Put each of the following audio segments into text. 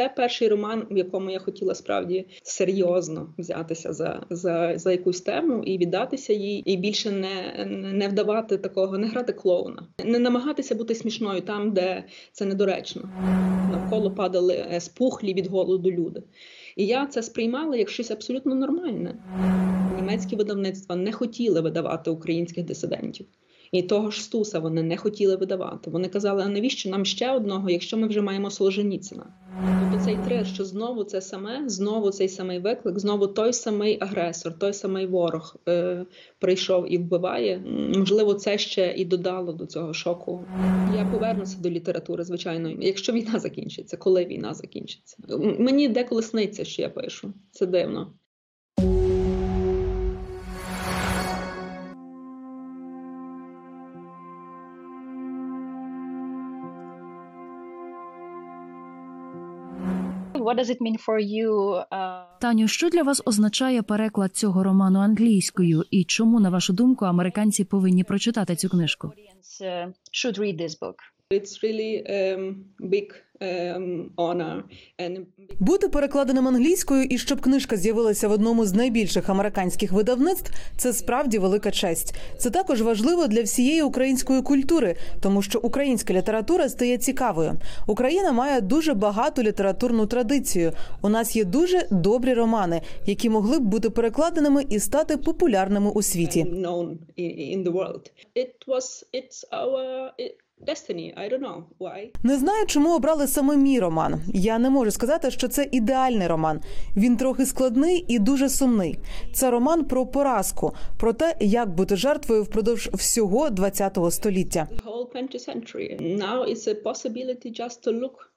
це перший роман, в якому я хотіла справді серйозно взятися за за, за якусь тему і віддатися їй, і більше не не вдавати такого, не грати клоуна, не намагатися бути смішною там, де це недоречно. Навколо падали е, спухлі від голоду люди. І я це сприймала як щось абсолютно нормальне. Німецькі видавництва не хотіли видавати українських дисидентів. І того ж Стуса вони не хотіли видавати. Вони казали, а навіщо нам ще одного, якщо ми вже маємо Солженіцина? Тобто цей трир, що знову це саме, знову цей самий виклик, знову той самий агресор, той самий ворог е, прийшов і вбиває. Можливо, це ще і додало до цього шоку. Я повернуся до літератури, звичайно, якщо війна закінчиться, коли війна закінчиться. Мені деколи сниться, що я пишу. Це дивно. What does it mean for you? Uh... Таню, що для вас означає переклад цього роману англійською, і чому, на вашу думку, американці повинні прочитати цю книжку? Uh, should read this book. It's really um, big um, honor and Бути перекладеним англійською і щоб книжка з'явилася в одному з найбільших американських видавництв, це справді велика честь. Це також важливо для всієї української культури, тому що українська література стає цікавою. Україна має дуже багату літературну традицію. У нас є дуже добрі романи, які могли б бути перекладеними і стати популярними у світі. known in, the world. It was it's our destiny. I don't know why. Не знаю, чому обрали саме мій роман. Я не можу сказати, що це ідеальний роман. Він трохи складний і дуже сумний. Це роман про поразку, про те, як бути жертвою впродовж всього ХХ століття. The whole 20th century. Now it's a possibility just to look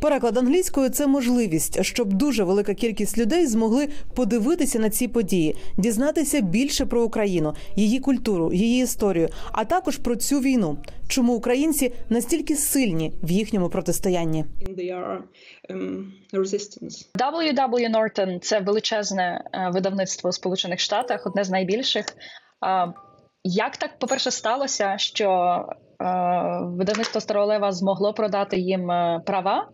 Переклад англійською це можливість, щоб дуже велика кількість людей змогли подивитися на ці події, дізнатися більше про Україну, її культуру, її історію, а також про цю війну. Чому українці настільки сильні в їхньому протистоянні? W.W. Norton – це величезне е, видавництво у Сполучених Штатах, одне з найбільших. Як так, по-перше, сталося, що е, видавництво Старолева змогло продати їм е, права?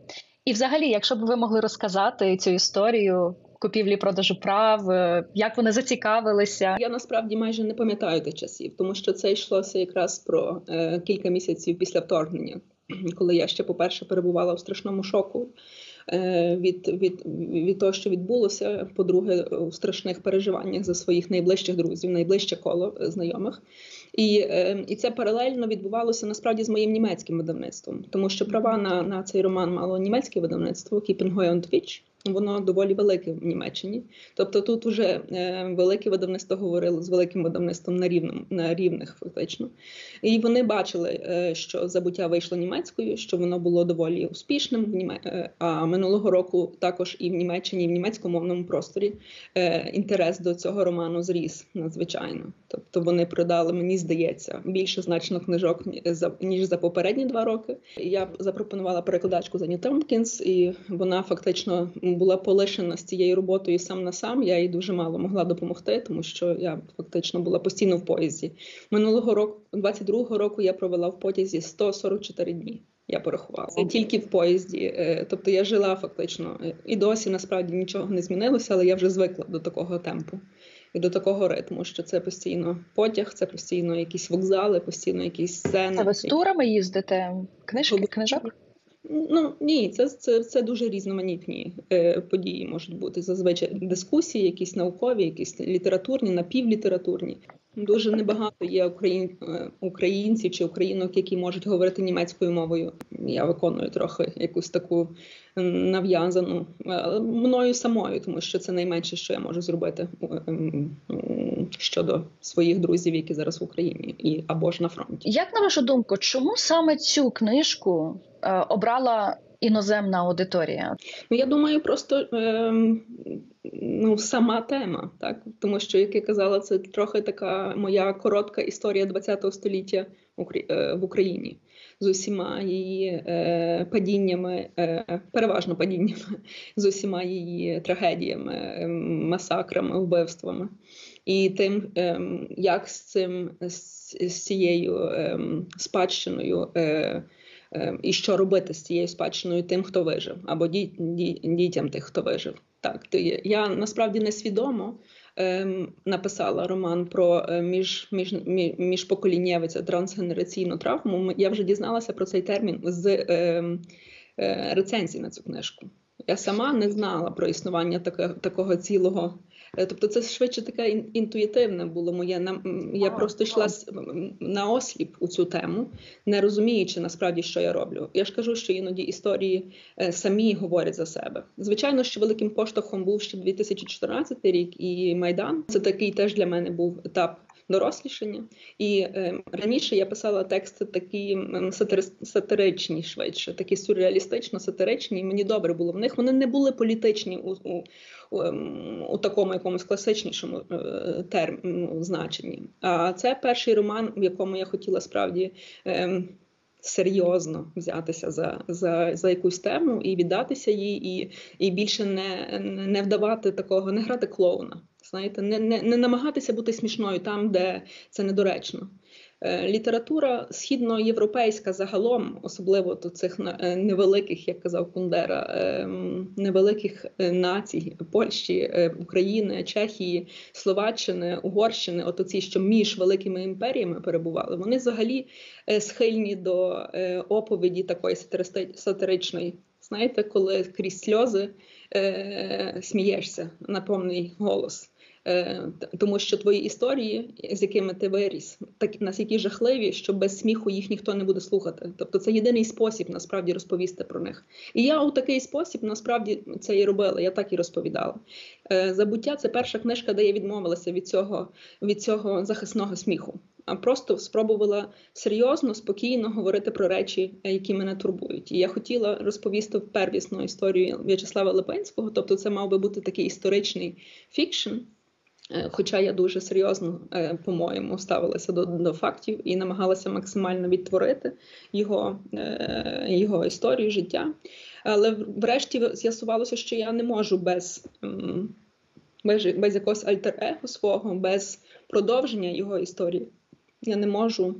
І, взагалі, якщо б ви могли розказати цю історію купівлі продажу прав, е, як вони зацікавилися? Я насправді майже не пам'ятаю тих часів, тому що це йшлося якраз про е, кілька місяців після вторгнення, коли я ще, по-перше, перебувала в страшному шоку е, від, від, від того, що відбулося. По-друге, у страшних переживаннях за своїх найближчих друзів, найближче коло знайомих. І, е, і це паралельно відбувалося насправді з моїм німецьким видавництвом, тому що права на, на цей роман мало німецьке видавництво Twitch. Воно доволі велике в Німеччині. Тобто тут вже е, велике видавництво говорило з великим видавництвом на рівному на рівних, фактично. І вони бачили, е, що забуття вийшло німецькою, що воно було доволі успішним. Е, А минулого року також і в Німеччині, і в німецькомовному просторі інтерес до цього роману зріс надзвичайно. Тобто вони продали, мені здається, більше значно книжок ніж за попередні два роки. Я запропонувала перекладачку Зані Томпкінс, і вона фактично була полишена з цією роботою сам на сам. Я їй дуже мало могла допомогти, тому що я фактично була постійно в поїзді. Минулого року, 22-го року, я провела в потязі 144 дні. Я порахувала Це тільки в поїзді. Е, Тобто я жила фактично е, і досі насправді нічого не змінилося, але я вже звикла до такого темпу і до такого ритму, що це постійно потяг, це постійно якісь вокзали, постійно якісь сцени. Це ви з турами їздите? Книжки, книжок? Ну ні, це, це, це дуже різноманітні е, події можуть бути. Зазвичай дискусії, якісь наукові, якісь літературні, напівлітературні. Дуже небагато є україн, е, українців чи українок, які можуть говорити німецькою мовою. Я виконую трохи якусь таку нав'язану е, мною самою, тому що це найменше, що я можу зробити е, м, м, щодо своїх друзів, які зараз в Україні, і або ж на фронті. Як на вашу думку, чому саме цю книжку е, обрала іноземна аудиторія? Ну, я думаю, просто ем, ну, сама тема, так? Тому що, як я казала, це трохи така моя коротка історія ХХ століття е, в Україні з усіма її е, падіннями, е, переважно падіннями, з усіма її трагедіями, е, масакрами, вбивствами. І тим, ем, як з цим з, цією спадщиною е, е, і що робити з цією спадщиною тим, хто вижив, або ді, ді, дітям тих, хто вижив. Так, я насправді несвідомо ем, написала роман про е, між, між, між, це трансгенераційну травму. Я вже дізналася про цей термін з е, е, рецензій на цю книжку. Я сама не знала про існування такого цілого. Е, Тобто, це швидше таке ін- інтуїтивне було моє. Я просто йшла на осліп у цю тему, не розуміючи насправді, що я роблю. Я ж кажу, що іноді історії е, самі говорять за себе. Звичайно, що великим поштовхом був ще 2014 рік і Майдан. Це такий теж для мене був етап. Дорослішання, і е, раніше я писала тексти такі сатири- сатиричні, швидше, такі сюрреалістично сатиричні. і Мені добре було в них. Вони не були політичні у, у, у, ем, у такому якомусь класичнішому е, терм, ну, значенні. А це перший роман, в якому я хотіла справді. ем, Серйозно взятися за, за, за якусь тему і віддатися їй, і, і більше не, не вдавати такого, не грати клоуна. Знаєте, не, не, не намагатися бути смішною там, де це недоречно. Е, Література східноєвропейська загалом, особливо до цих е, невеликих, як казав Кундера, е, невеликих е, націй Польщі, України, Чехії, Словаччини, Угорщини, от оці, що між великими імперіями перебували, вони взагалі схильні до оповіді такої сатиричної. Знаєте, коли крізь сльози е, смієшся на повний голос. Е, Тому що твої історії, з якими ти виріс, так настільки жахливі, що без сміху їх ніхто не буде слухати. Тобто це єдиний спосіб насправді розповісти про них. І я у такий спосіб насправді це і робила. Я так і розповідала. Е, Забуття це перша книжка, де я відмовилася від цього, від цього захисного сміху. А просто спробувала серйозно, спокійно говорити про речі, е, які мене турбують. І я хотіла розповісти первісну історію В'ячеслава Липинського, тобто це мав би бути такий історичний фікшн. Е, Хоча я дуже серйозно, е, по-моєму, ставилася до, до фактів і намагалася максимально відтворити його, його історію життя. Але врешті з'ясувалося, що я не можу без, без, без якогось альтер-его свого, без продовження його історії. Я не можу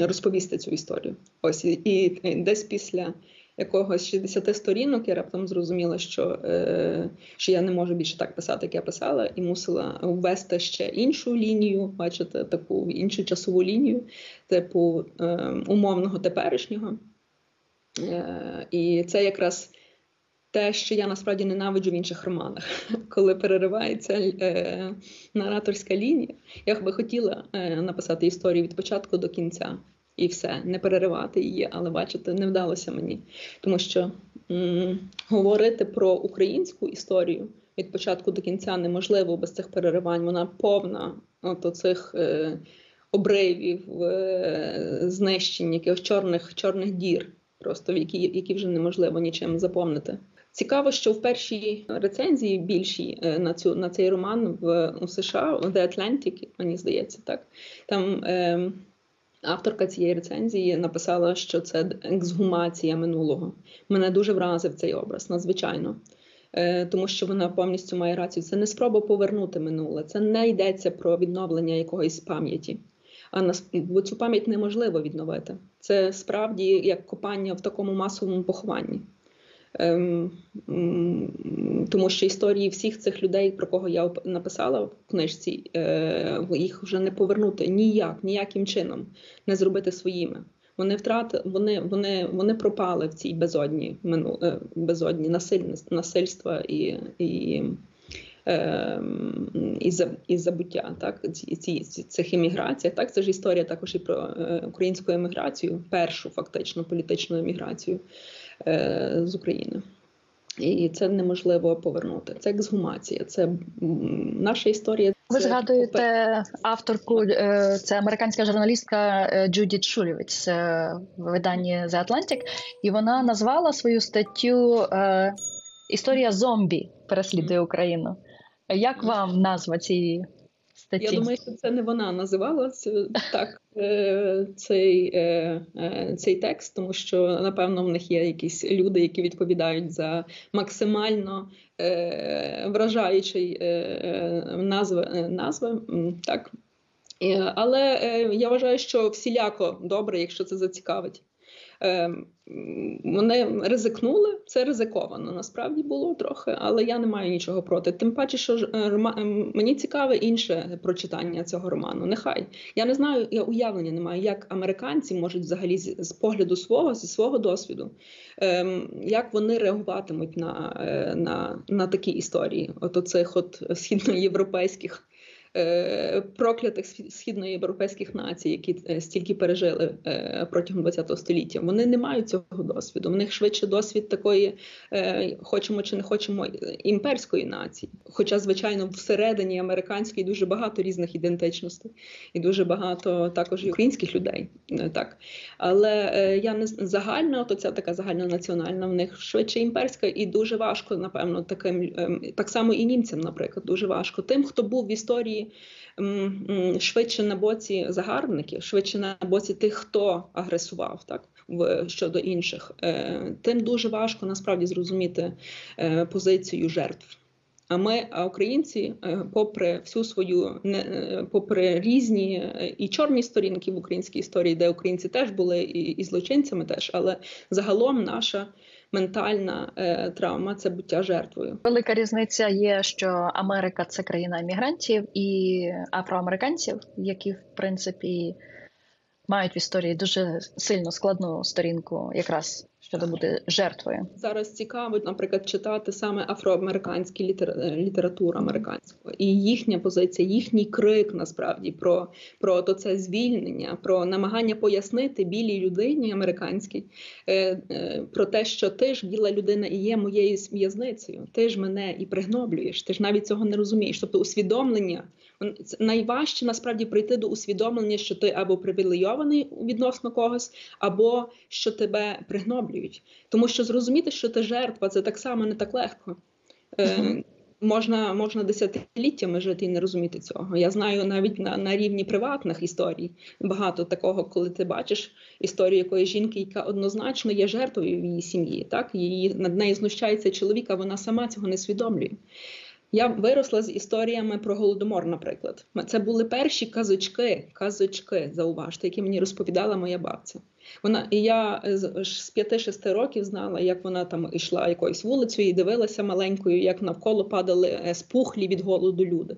розповісти цю історію. Ось і десь після якогось 60 сторінок я раптом зрозуміла, що, е, що я не можу більше так писати, як я писала, і мусила ввести ще іншу лінію, бачите, таку іншу часову лінію, типу е, умовного теперішнього. Е, і це якраз те, що я насправді ненавиджу в інших романах, коли переривається е, нараторська лінія. Я би хотіла е, написати історію від початку до кінця. І все, не переривати її, але бачите, не вдалося мені. Тому що м- говорити про українську історію від початку до кінця неможливо без цих переривань. Вона повна от оцих е, обривів, е, знищень, якихось чорних, чорних дір, просто які, які вже неможливо нічим заповнити. Цікаво, що в першій рецензії більшій е, на цю на цей роман в у США The Atlantic, мені здається, так там. Е, Авторка цієї рецензії написала, що це ексгумація минулого. Мене дуже вразив цей образ, надзвичайно. Е, Тому що вона повністю має рацію. Це не спроба повернути минуле, це не йдеться про відновлення якоїсь пам'яті. А нас бо цю пам'ять неможливо відновити. Це справді як копання в такому масовому похованні. Ем, тому що історії всіх цих людей, про кого я написала в книжці, е, їх вже не повернути ніяк, ніяким чином не зробити своїми. Вони втрати, вони, вони, вони пропали в цій безодні мину, е, безодні насильництва, насильства і, і, е, і, і забуття. Так? Ці, цих еміграціях. Так? Це ж історія також і про е, українську еміграцію, першу фактично політичну еміграцію з України. І це неможливо повернути. Це ексгумація, це наша історія. Ви це згадуєте авторку, е, це американська журналістка е, Джудіт Шулєвіц е, в виданні The Atlantic, і вона назвала свою статтю е, Історія зомбі переслідує Україну. Як вам назва цієї статті? Я думаю, що це не вона називала це- так е, цей, е, е, цей текст, тому що напевно в них є якісь люди, які відповідають за максимально вражаючий назви, назви так. Але я вважаю, що всіляко добре, якщо це зацікавить. Ем, вони ризикнули, це ризиковано. Насправді було трохи, але я не маю нічого проти. Тим паче, що е, ем, мені цікаве інше прочитання цього роману. Нехай я не знаю, я уявлення не маю, як американці можуть взагалі з погляду свого зі свого досвіду, ем, як вони реагуватимуть на е, на, на такі історії, от оцих от східноєвропейських проклятих східноєвропейських націй, які е, стільки пережили е, протягом ХХ століття. Вони не мають цього досвіду. В них швидше досвід такої, хочемо чи не хочемо, імперської нації. Хоча, звичайно, всередині американської дуже багато різних ідентичностей і дуже багато також українських людей. Так, але я не загальна, то ця така загальнонаціональна в них швидше імперська, і дуже важко, напевно, таким ем, так само і німцям, наприклад, дуже важко тим, хто був в історії швидше на боці загарбників, швидше на боці тих, хто агресував так в щодо інших, е, тим дуже важко насправді зрозуміти е, позицію жертв. А ми, а українці, е, попри всю свою попри різні і чорні сторінки в українській історії, де українці теж були і, і злочинцями, теж але загалом наша ментальна е, травма це буття жертвою. Велика різниця є, що Америка це країна емігрантів і афроамериканців, які в принципі мають в історії дуже сильно складну сторінку, якраз щодо бути жертвою. Зараз цікаво, наприклад, читати саме афроамериканську літературу американську і їхня позиція, їхній крик насправді про про то це звільнення, про намагання пояснити білій людині американській е, е, про те, що ти ж біла людина і є моєю в'язницею. Ти ж мене і пригноблюєш. Ти ж навіть цього не розумієш. Тобто усвідомлення найважче насправді прийти до усвідомлення, що ти або привілейований відносно когось, або що тебе пригноблюють. Тому що зрозуміти, що ти жертва, це так само не так легко. Е, Можна можна десятиліттями жити і не розуміти цього. Я знаю навіть на на рівні приватних історій багато такого, коли ти бачиш історію якоїсь жінки, яка однозначно є жертвою в її сім'ї. Так її над нею знущається чоловік, а вона сама цього не свідомлює. Я виросла з історіями про голодомор, наприклад. Це були перші казочки, казочки, зауважте, які мені розповідала моя бабця. Вона і я з 5-6 років знала, як вона там йшла якоюсь вулицею і дивилася маленькою, як навколо падали е, спухлі від голоду люди.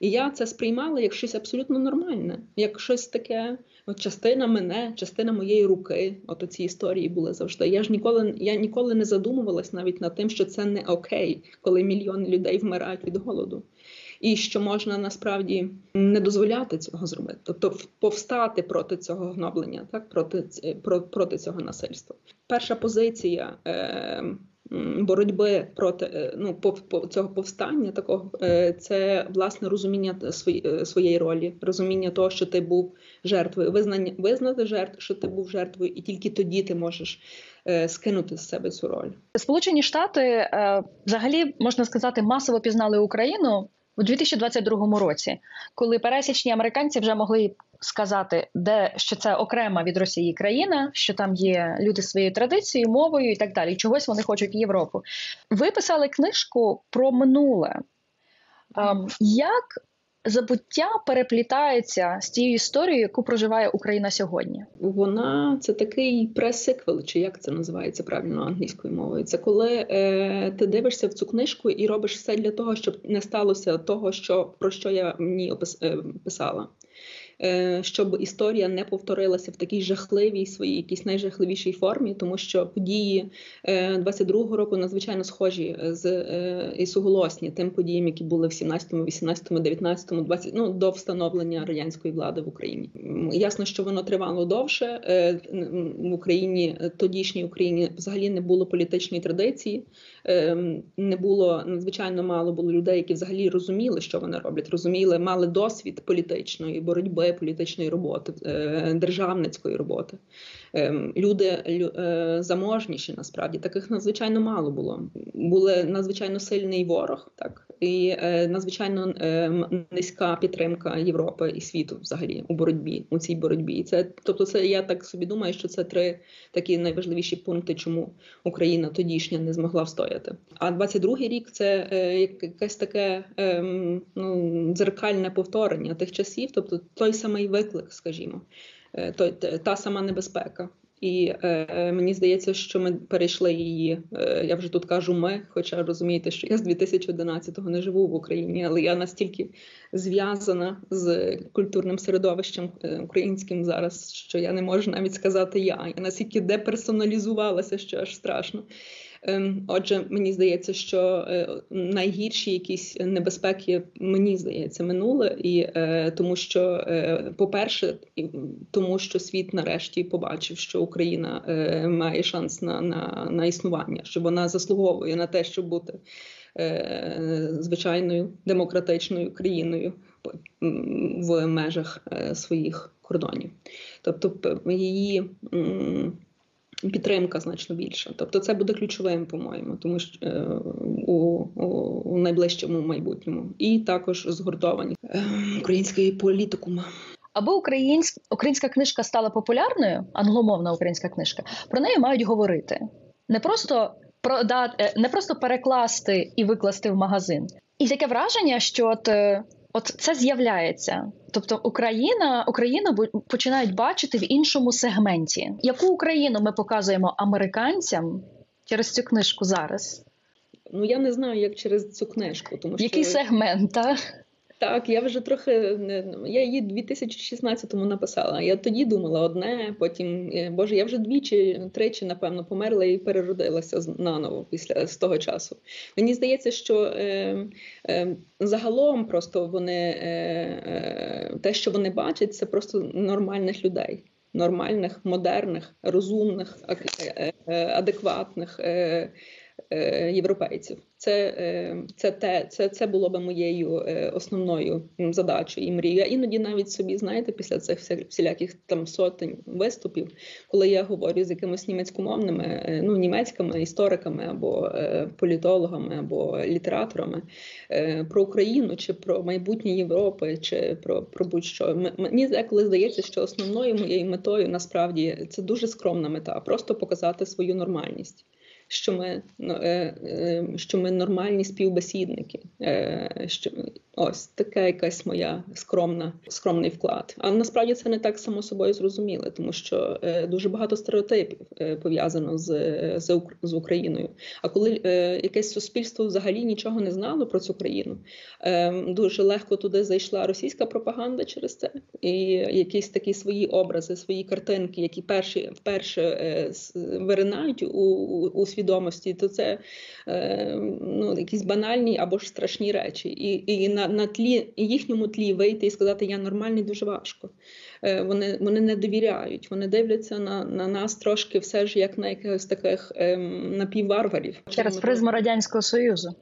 І я це сприймала як щось абсолютно нормальне, як щось таке. От частина мене, частина моєї руки. От ці історії були завжди. Я ж ніколи я ніколи не задумувалась навіть над тим, що це не окей, коли мільйони людей вмирають від голоду. І що можна насправді не дозволяти цього зробити, тобто повстати проти цього гноблення, так проти проти цього насильства. Перша позиція е, боротьби проти е, ну цього повстання, такого е, це власне розуміння е, своєї ролі, розуміння того, що ти був жертвою, визнання визнати жертв, що ти був жертвою, і тільки тоді ти можеш скинути з себе цю роль. Сполучені Штати взагалі можна сказати масово пізнали Україну у 2022 році, коли пересічні американці вже могли сказати, де що це окрема від Росії країна, що там є люди своєю традицією, мовою і так далі. Чогось вони хочуть в Європу. Ви писали книжку про минуле. Ем, як забуття переплітається з тією історією, яку проживає Україна сьогодні? Вона це такий пресиквел, чи як це називається правильно англійською мовою? Це коли е, ти дивишся в цю книжку і робиш все для того, щоб не сталося того, що про що я в ній е. Е, щоб історія не повторилася в такій жахливій своїй якійсь найжахливішій формі, тому що події 22-го е, року надзвичайно схожі з е, і суголосні тим подіям, які були в 17-му, 18-му, 19-му, 20 ну до встановлення радянської влади в Україні. Ясно, що воно тривало довше в Україні, тодішній Україні взагалі не було політичної традиції. Ем, не було надзвичайно мало було людей, які взагалі розуміли, що вони роблять, розуміли, мали досвід політичної боротьби, політичної роботи, е, державницької роботи. Ем, люди е, заможніші, насправді таких надзвичайно мало було. Були надзвичайно сильний ворог, так і е, надзвичайно низька підтримка Європи і світу, взагалі, у боротьбі у цій боротьбі. Це тобто, це я так собі думаю, що це три такі найважливіші пункти, чому Україна тодішня не змогла встояти. А 22-й рік це е, якесь таке е, ну, дзеркальне повторення тих часів, тобто той самий виклик, скажімо, та сама небезпека. І е, мені здається, що ми перейшли її. Е, я вже тут кажу ми, хоча розумієте, що я з 2011-го не живу в Україні, але я настільки зв'язана з культурним середовищем е, українським зараз, що я не можу навіть сказати я. Я настільки деперсоналізувалася, що аж страшно. Ем, Отже, мені здається, що е, найгірші якісь небезпеки, мені здається, минули, і е, тому що, е, по-перше, тому що світ нарешті побачив, що Україна має шанс на, на, на існування, що вона заслуговує на те, щоб бути звичайною демократичною країною в межах своїх кордонів. Тобто, її. Підтримка значно більша. Тобто це буде ключовим, по-моєму, тому що е, у, у, найближчому майбутньому. І також згуртовані е, української політикума. Аби українська українська книжка стала популярною, англомовна українська книжка, про неї мають говорити. Не просто продати, е, не просто перекласти і викласти в магазин. І таке враження, що от, е, от це з'являється. Тобто Україна, Україну починають бачити в іншому сегменті. Яку Україну ми показуємо американцям через цю книжку зараз? Ну я не знаю, як через цю книжку, тому що Який сегмент? Та? Так, я вже трохи я її в 2016-му написала. Я тоді думала одне, потім е, боже, я вже двічі, тричі, напевно, померла і переродилася наново після з того часу. Мені здається, що е, е, загалом просто вони е, е, те, що вони бачать, це просто нормальних людей. Нормальних, модерних, розумних, е, адекватних європейців. Це, е, це, те, це, це було би моєю е, основною задачею і мрією. Іноді навіть собі, знаєте, після цих всіляких там сотень виступів, коли я говорю з якимось німецькомовними, е, ну, німецькими істориками або е, політологами, або літераторами е, про Україну чи про майбутнє Європи, чи про, про будь-що. Мені деколи здається, що основною моєю метою насправді це дуже скромна мета просто показати свою нормальність що ми, ну, е, е, що ми нормальні співбесідники. Е, що, ось така якась моя скромна, скромний вклад. А насправді це не так само собою зрозуміло, тому що дуже багато стереотипів пов'язано з, з, з Україною. А коли якесь суспільство взагалі нічого не знало про цю країну, дуже легко туди зайшла російська пропаганда через це, і якісь такі свої образи, свої картинки, які перші вперше виринають у, у свідомості, то це е, ну, якісь банальні або ж страшні речі. І, і на, на тлі їхньому тлі вийти і сказати Я нормальний дуже важко. Е, Вони, вони не довіряють, вони дивляться на, на нас трошки все ж як на якихось таких е, напівварварів. Через призму Радянського Союзу.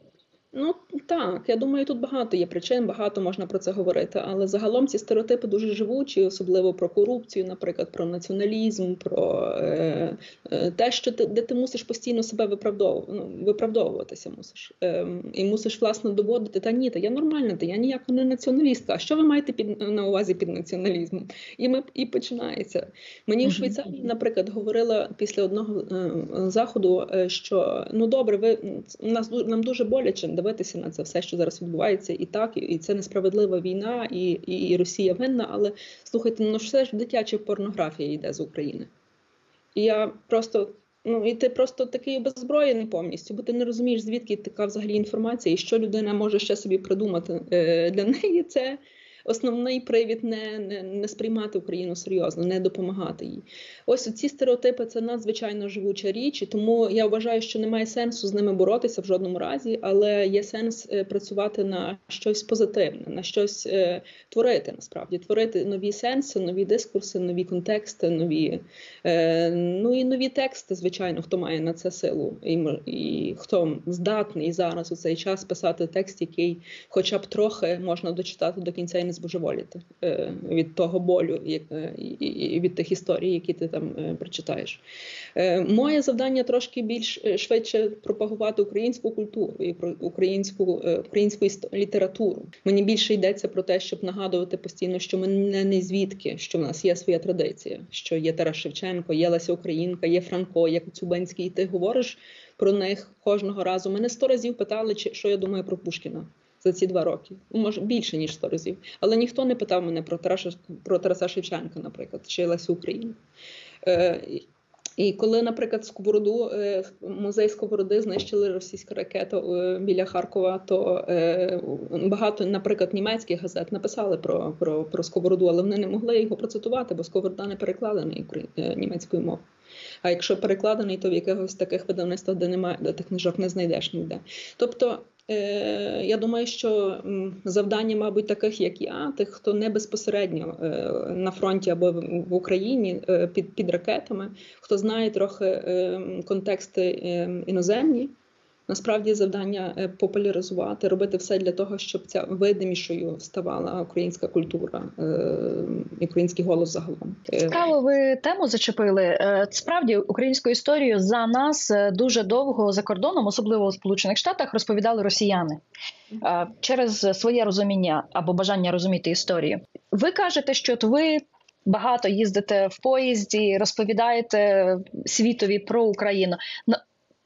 Ну так, я думаю, тут багато є причин, багато можна про це говорити. Але загалом ці стереотипи дуже живучі, особливо про корупцію, наприклад, про націоналізм, про е, е, те, що ти де ти мусиш постійно себе виправдов... ну, виправдовуватися мусиш. Е, і мусиш власне доводити, та ні, та я нормальна, та я ніяка не націоналістка. А що ви маєте під на увазі під націоналізмом? І ми і починається. Мені в Швейцарії, наприклад, говорила після одного е, заходу, е, що ну добре, ви нас нам дуже боляче дивитися на це все, що зараз відбувається, і так, і- це несправедлива війна, і, і, Росія винна. Але слухайте, ну все ж дитяча порнографія йде з України. І я просто. Ну і ти просто такий обезброєний повністю, бо ти не розумієш, звідки така взагалі інформація, і що людина може ще собі придумати. Е, Для неї це основний привід не, не, не сприймати Україну серйозно, не допомагати їй. Ось ці стереотипи це надзвичайно живуча річ, і тому я вважаю, що немає сенсу з ними боротися в жодному разі, але є сенс е, працювати на щось позитивне, на щось е, творити насправді, творити нові сенси, нові дискурси, нові контексти, нові е, ну і нові тексти, звичайно, хто має на це силу, і, і хто здатний зараз у цей час писати текст, який хоча б трохи можна дочитати до кінця і не збожеволіти е, від того болю, як, е, і, від тих історій, які ти там е, прочитаєш. Моє завдання трошки більш швидше пропагувати українську культуру і про українську, українську літературу. Мені більше йдеться про те, щоб нагадувати постійно, що ми не, не звідки, що в нас є своя традиція, що є Тарас Шевченко, є Леся Українка, є Франко, є Коцюбинський, і ти говориш про них кожного разу. Мене сто разів питали, чи що я думаю про Пушкіна. За ці два роки, Ну, може більше ніж сто разів, але ніхто не питав мене про Тараса про Тараса Шевченка, наприклад, чи Лесю Українку. Е, І коли, наприклад, Сковороду, е, музей Сковороди знищили російську ракету е, біля Харкова, то е, багато, наприклад, німецьких газет написали про про, про Сковороду, але вони не могли його процитувати, бо Сковорода не перекладений німецькою мовою. А якщо перекладений, то в якихось таких видавництвах, де немає де тих книжок, не знайдеш ніде. Тобто я думаю, що завдання, мабуть, таких як я, тих, хто не безпосередньо е, на фронті або в Україні е, під під ракетами, хто знає трохи контексти іноземні. Насправді завдання е, популяризувати, робити все для того, щоб ця видимішою ставала українська культура е, і український голос загалом. Е, Цікаво, ви тему зачепили. Справді українську історію за нас дуже довго за кордоном, особливо у Сполучених Штатах, розповідали росіяни через своє розуміння або бажання розуміти історію. Ви кажете, що от ви. Багато їздите в поїзді, розповідаєте світові про Україну.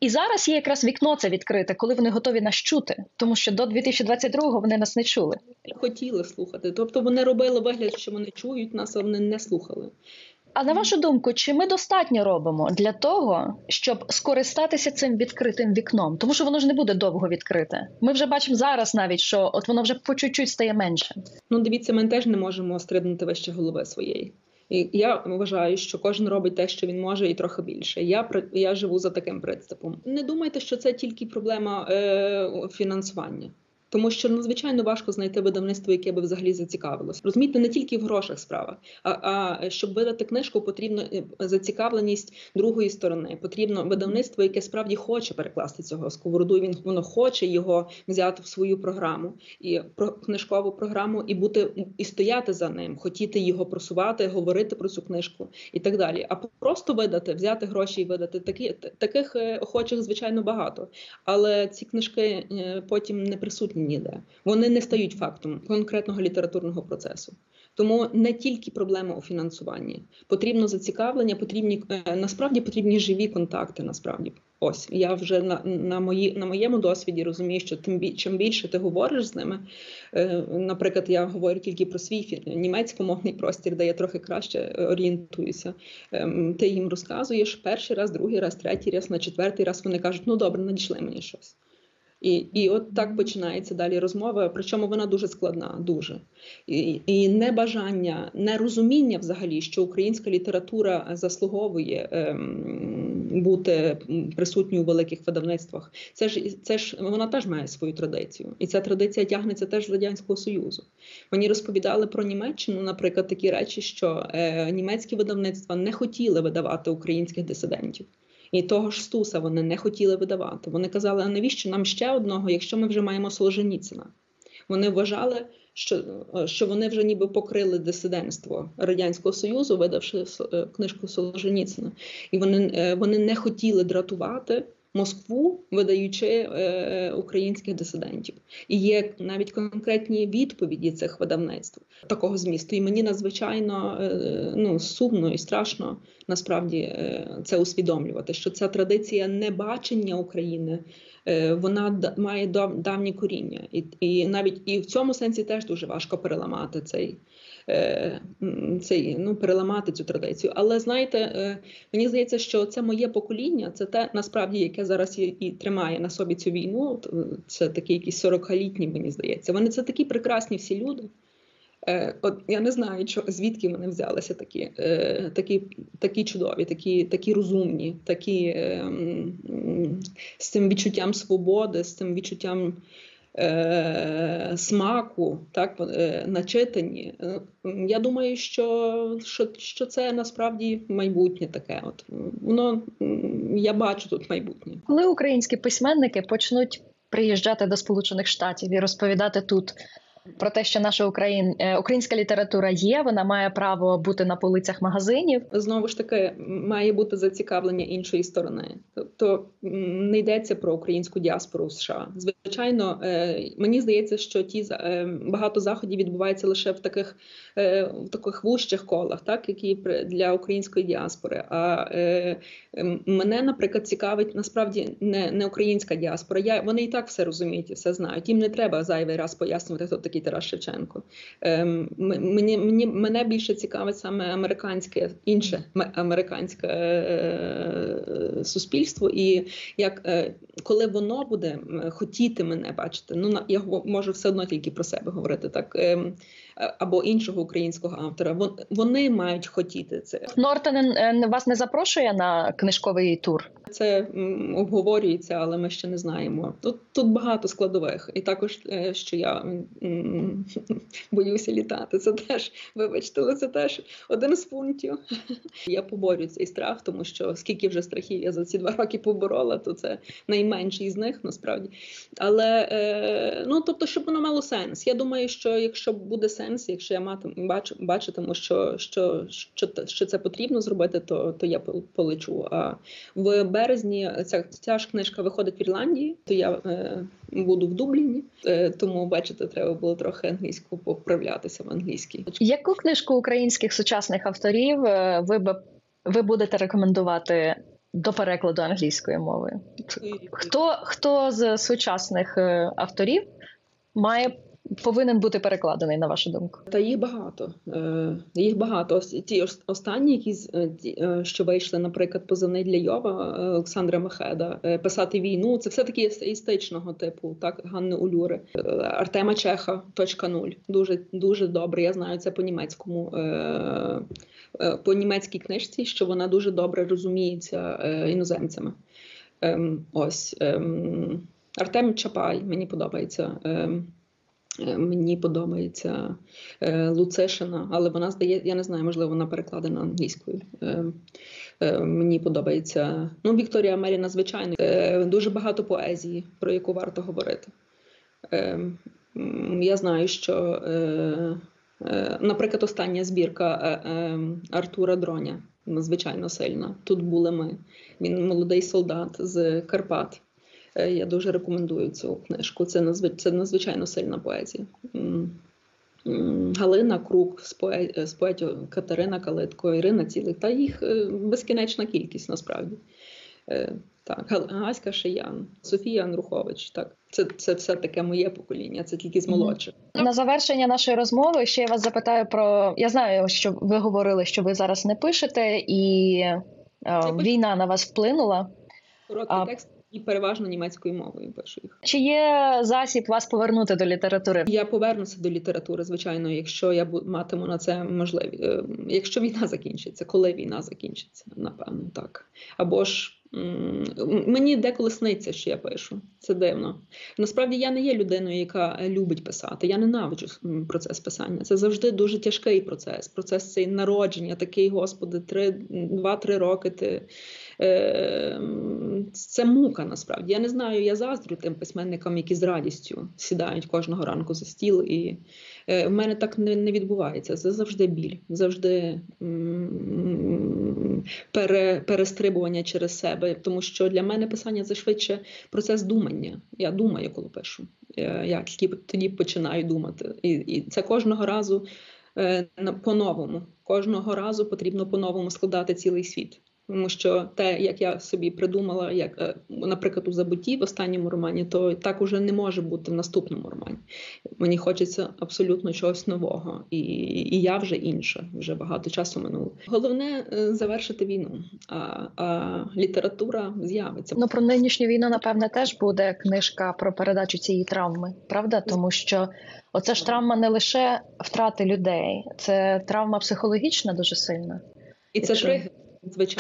І зараз є якраз вікно це відкрите, коли вони готові нас чути, тому що до 2022-го вони нас не чули. Хотіли слухати, тобто вони робили вигляд, що вони чують нас, а вони не слухали. А на вашу думку, чи ми достатньо робимо для того, щоб скористатися цим відкритим вікном? Тому що воно ж не буде довго відкрите. Ми вже бачимо зараз, навіть що от воно вже по чуть-чуть стає менше. Ну дивіться, ми теж не можемо стрибнути вище голови своєї. Я вважаю, що кожен робить те, що він може, і трохи більше. Я я живу за таким принципом. Не думайте, що це тільки проблема е, фінансування. Тому що надзвичайно важко знайти видавництво, яке би взагалі зацікавилось. Розумієте, не тільки в грошах справа, а а щоб видати книжку, потрібна е, зацікавленість другої сторони. Потрібно видавництво, яке справді хоче перекласти цього сковороду. Він воно хоче його взяти в свою програму і про книжкову програму, і бути і стояти за ним, хотіти його просувати, говорити про цю книжку і так далі. А просто видати, взяти гроші і видати такі таких е, охочих, звичайно, багато. Але ці книжки е, потім не присутні ніде. Вони не стають фактом конкретного літературного процесу. Тому не тільки проблема у фінансуванні. Потрібно зацікавлення, потрібні е, насправді потрібні живі контакти. Насправді, ось я вже на на, мої, на моєму досвіді розумію, що тим чим більше ти говориш з ними. Е, наприклад, я говорю тільки про свій німецькомовний простір, де я трохи краще е, орієнтуюся. Ем, ти їм розказуєш перший раз, другий раз, третій раз, на четвертий раз вони кажуть, ну добре, надійшли мені щось. І і от так починається далі розмова. Причому вона дуже складна, дуже і і небажання, нерозуміння взагалі, що українська література заслуговує ем, бути присутньою у великих видавництвах. Це ж це ж вона теж має свою традицію, і ця традиція тягнеться теж з радянського союзу. Мені розповідали про Німеччину, наприклад, такі речі, що е, німецькі видавництва не хотіли видавати українських дисидентів. І того ж Стуса вони не хотіли видавати. Вони казали, а навіщо нам ще одного, якщо ми вже маємо Солженіцина? Вони вважали, що що вони вже ніби покрили дисидентство Радянського Союзу, видавши е, книжку Солженіцина. І вони, е, вони не хотіли дратувати. Москву, видаючи е, українських дисидентів, і є навіть конкретні відповіді цих видавництв такого змісту. І мені надзвичайно е, ну сумно і страшно насправді е, це усвідомлювати. Що ця традиція небачення України вона має давні коріння, і і навіть і в цьому сенсі теж дуже важко переламати цей. Е, цей, ну, переламати цю традицію. Але знаєте, е, мені здається, що це моє покоління, це те насправді, яке зараз і, і тримає на собі цю війну. Це такі якісь 40-літні, мені здається. Вони це такі прекрасні всі люди. Е, от я не знаю, що, звідки вони взялися такі такі, такі чудові, такі такі розумні, такі з цим відчуттям свободи, з цим відчуттям е, смаку, так е, начитані. Е, я думаю, що що, що це насправді майбутнє таке. От воно я бачу тут майбутнє. Коли українські письменники почнуть приїжджати до Сполучених Штатів і розповідати тут про те, що наша Україн... Е, українська література є, вона має право бути на полицях магазинів. Знову ж таки, має бути зацікавлення іншої сторони. Тобто не йдеться про українську діаспору в США. Звичайно, е, мені здається, що ті е, багато заходів відбувається лише в таких в таких вущих колах, так які для української діаспори. А мене, наприклад, цікавить насправді не не українська діаспора. Я вони і так все розуміють, і все знають. Їм не треба зайвий раз пояснювати, хто такий Тарас Шевченко. Ем, мені, мені, Мене більше цікавить саме американське інше американське е, суспільство, і як е, коли воно буде хотіти мене бачити, ну я можу все одно тільки про себе говорити так. Ем, або іншого українського автора. Вони мають хотіти це. Нортон е, вас не запрошує на книжковий тур. Це обговорюється, але ми ще не знаємо. Тут тут багато складових, і також е, що я боюся літати. Це теж, вибачте, але це теж один з пунктів. Я поборю цей страх, тому що скільки вже страхів я за ці два роки поборола, то це найменший з них насправді. Але е, ну тобто, щоб воно мало сенс. Я думаю, що якщо буде сенс, якщо я матиму бачу, бачитиму, що що, що, що це потрібно зробити, то то я полечу. А в березні ця ця ж книжка виходить в Ірландії, то я е, буду в Дубліні, е, тому бачите, треба було трохи англійську поправлятися в англійській. Яку книжку українських сучасних авторів е, ви б ви будете рекомендувати? До перекладу англійської мови хто хто з сучасних е, авторів має повинен бути перекладений на вашу думку? Та їх багато. Е, їх багато. Ті останні, які е, е, що вийшли, наприклад, позивний для Йова Олександра Мехеда, писати війну. Це все таки істичного типу, так Ганни Улюри, Артема Чеха. Точка нуль. Дуже дуже добре. Я знаю це по німецькому. По німецькій книжці, що вона дуже добре розуміється іноземцями. Ем, ось ем, Артем Чапай мені подобається. Ем, Е, мені подобається е, Луцешина, але вона здає, я не знаю, можливо, вона перекладена англійською. Е, мені подобається ну, Вікторія Меріна, звичайно, дуже багато поезії, про яку варто говорити. Я знаю, що, наприклад, остання збірка Артура Дроня надзвичайно сильна. Тут були ми. Він молодий солдат з Карпат. Е, я дуже рекомендую цю книжку. Це надзвич... це надзвичайно сильна поезія. Галина Крук з, поет... з поетів Катерина Калитко, Ірина Цілих, та їх е, безкінечна кількість насправді. Е, так, Гаська Шиян, Софія Анрухович. Так, це це все таке моє покоління, це тільки з молодших. На завершення нашої розмови ще я вас запитаю про. Я знаю, що ви говорили, що ви зараз не пишете, і е, війна на вас вплинула. Короткий а... текст і переважно німецькою мовою пишу їх. Чи є засіб вас повернути до літератури? Я повернуся до літератури, звичайно, якщо я матиму на це можливість. Е, якщо війна закінчиться, коли війна закінчиться, напевно, так або ж. Мені деколи сниться, що я пишу. Це дивно. Насправді я не є людиною, яка любить писати. Я ненавиджу процес писання. Це завжди дуже тяжкий процес. Процес цей народження, такий, господи, два-три роки ти Ем, це мука насправді. Я не знаю, я заздрю тим письменникам, які з радістю сідають кожного ранку за стіл. І е, в мене так не відбувається. Це завжди біль, завжди пере, перестрибування через себе. Тому що для мене писання це швидше процес думання. Я думаю, коли пишу. Я тільки тоді починаю думати. І, І це кожного разу. Е, по-новому кожного разу потрібно по-новому складати цілий світ. Тому що те, як я собі придумала, як, е, наприклад, у забутті в останньому романі, то так уже не може бути в наступному романі. Мені хочеться абсолютно чогось нового, і і я вже інша, вже багато часу минуло. Головне е, завершити війну, а а література з'явиться. Ну про нинішню війну, напевне, теж буде книжка про передачу цієї травми, правда? Тому що оце ж травма не лише втрати людей, це травма психологічна дуже сильна. І це звичайно.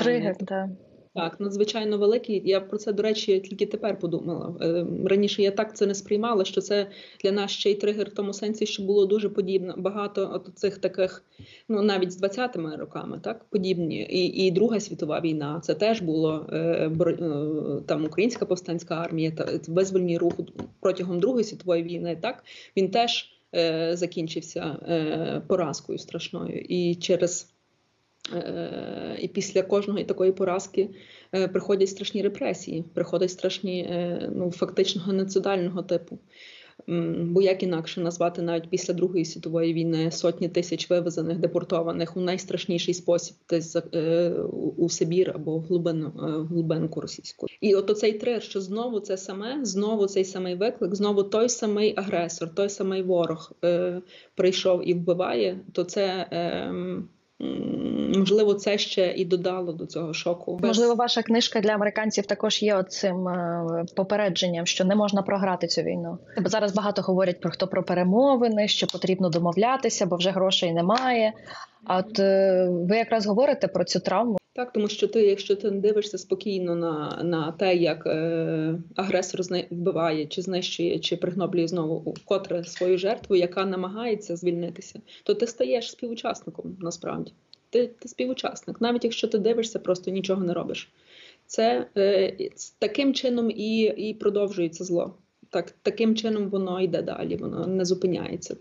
Тригер, так. Так, надзвичайно великий. Я про це, до речі, тільки тепер подумала. Е, раніше я так це не сприймала, що це для нас ще й тригер в тому сенсі, що було дуже подібно. Багато от цих таких, ну навіть з 20-ми роками, так подібні. І і Друга світова війна це теж було е, е, там українська повстанська армія, та визвольний рух протягом Другої світової війни. Так він теж закінчився поразкою страшною і через. Е, і після кожної такої поразки е, приходять страшні репресії, приходять страшні, е, ну фактично геноцидального типу. Бо як інакше назвати навіть після Другої світової війни сотні тисяч вивезених, депортованих у найстрашніший спосіб десь у Сибір або в глибину, в глибинку російську. І от оцей трир, що знову це саме, знову цей самий виклик, знову той самий агресор, той самий ворог е, прийшов і вбиває, то це. Е, Можливо, це ще і додало до цього шоку. Можливо, ваша книжка для американців також є цим е, попередженням, що не можна програти цю війну. Зараз багато говорять про хто про перемовини, що потрібно домовлятися, бо вже грошей немає. А от е, ви якраз говорите про цю травму. Так, тому що ти, якщо ти не дивишся спокійно на на те, як е, агресор вбиває, чи знищує, чи пригноблює знову котре свою жертву, яка намагається звільнитися, то ти стаєш співучасником насправді. Ти ти співучасник, навіть якщо ти дивишся, просто нічого не робиш. Це е, таким чином і, і продовжується зло. Так, Таким чином воно йде далі, воно не зупиняється.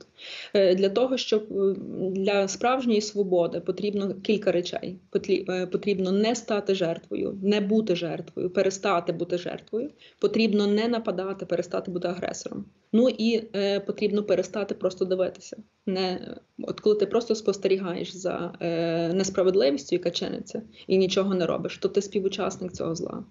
Е, для того, щоб е, для справжньої свободи потрібно кілька речей. Е, потрібно не стати жертвою, не бути жертвою, перестати бути жертвою. Потрібно не нападати, перестати бути агресором. Ну і е, потрібно перестати просто дивитися. Не, От коли ти просто спостерігаєш за е, несправедливістю, яка чиниться, і нічого не робиш, то ти співучасник цього зла.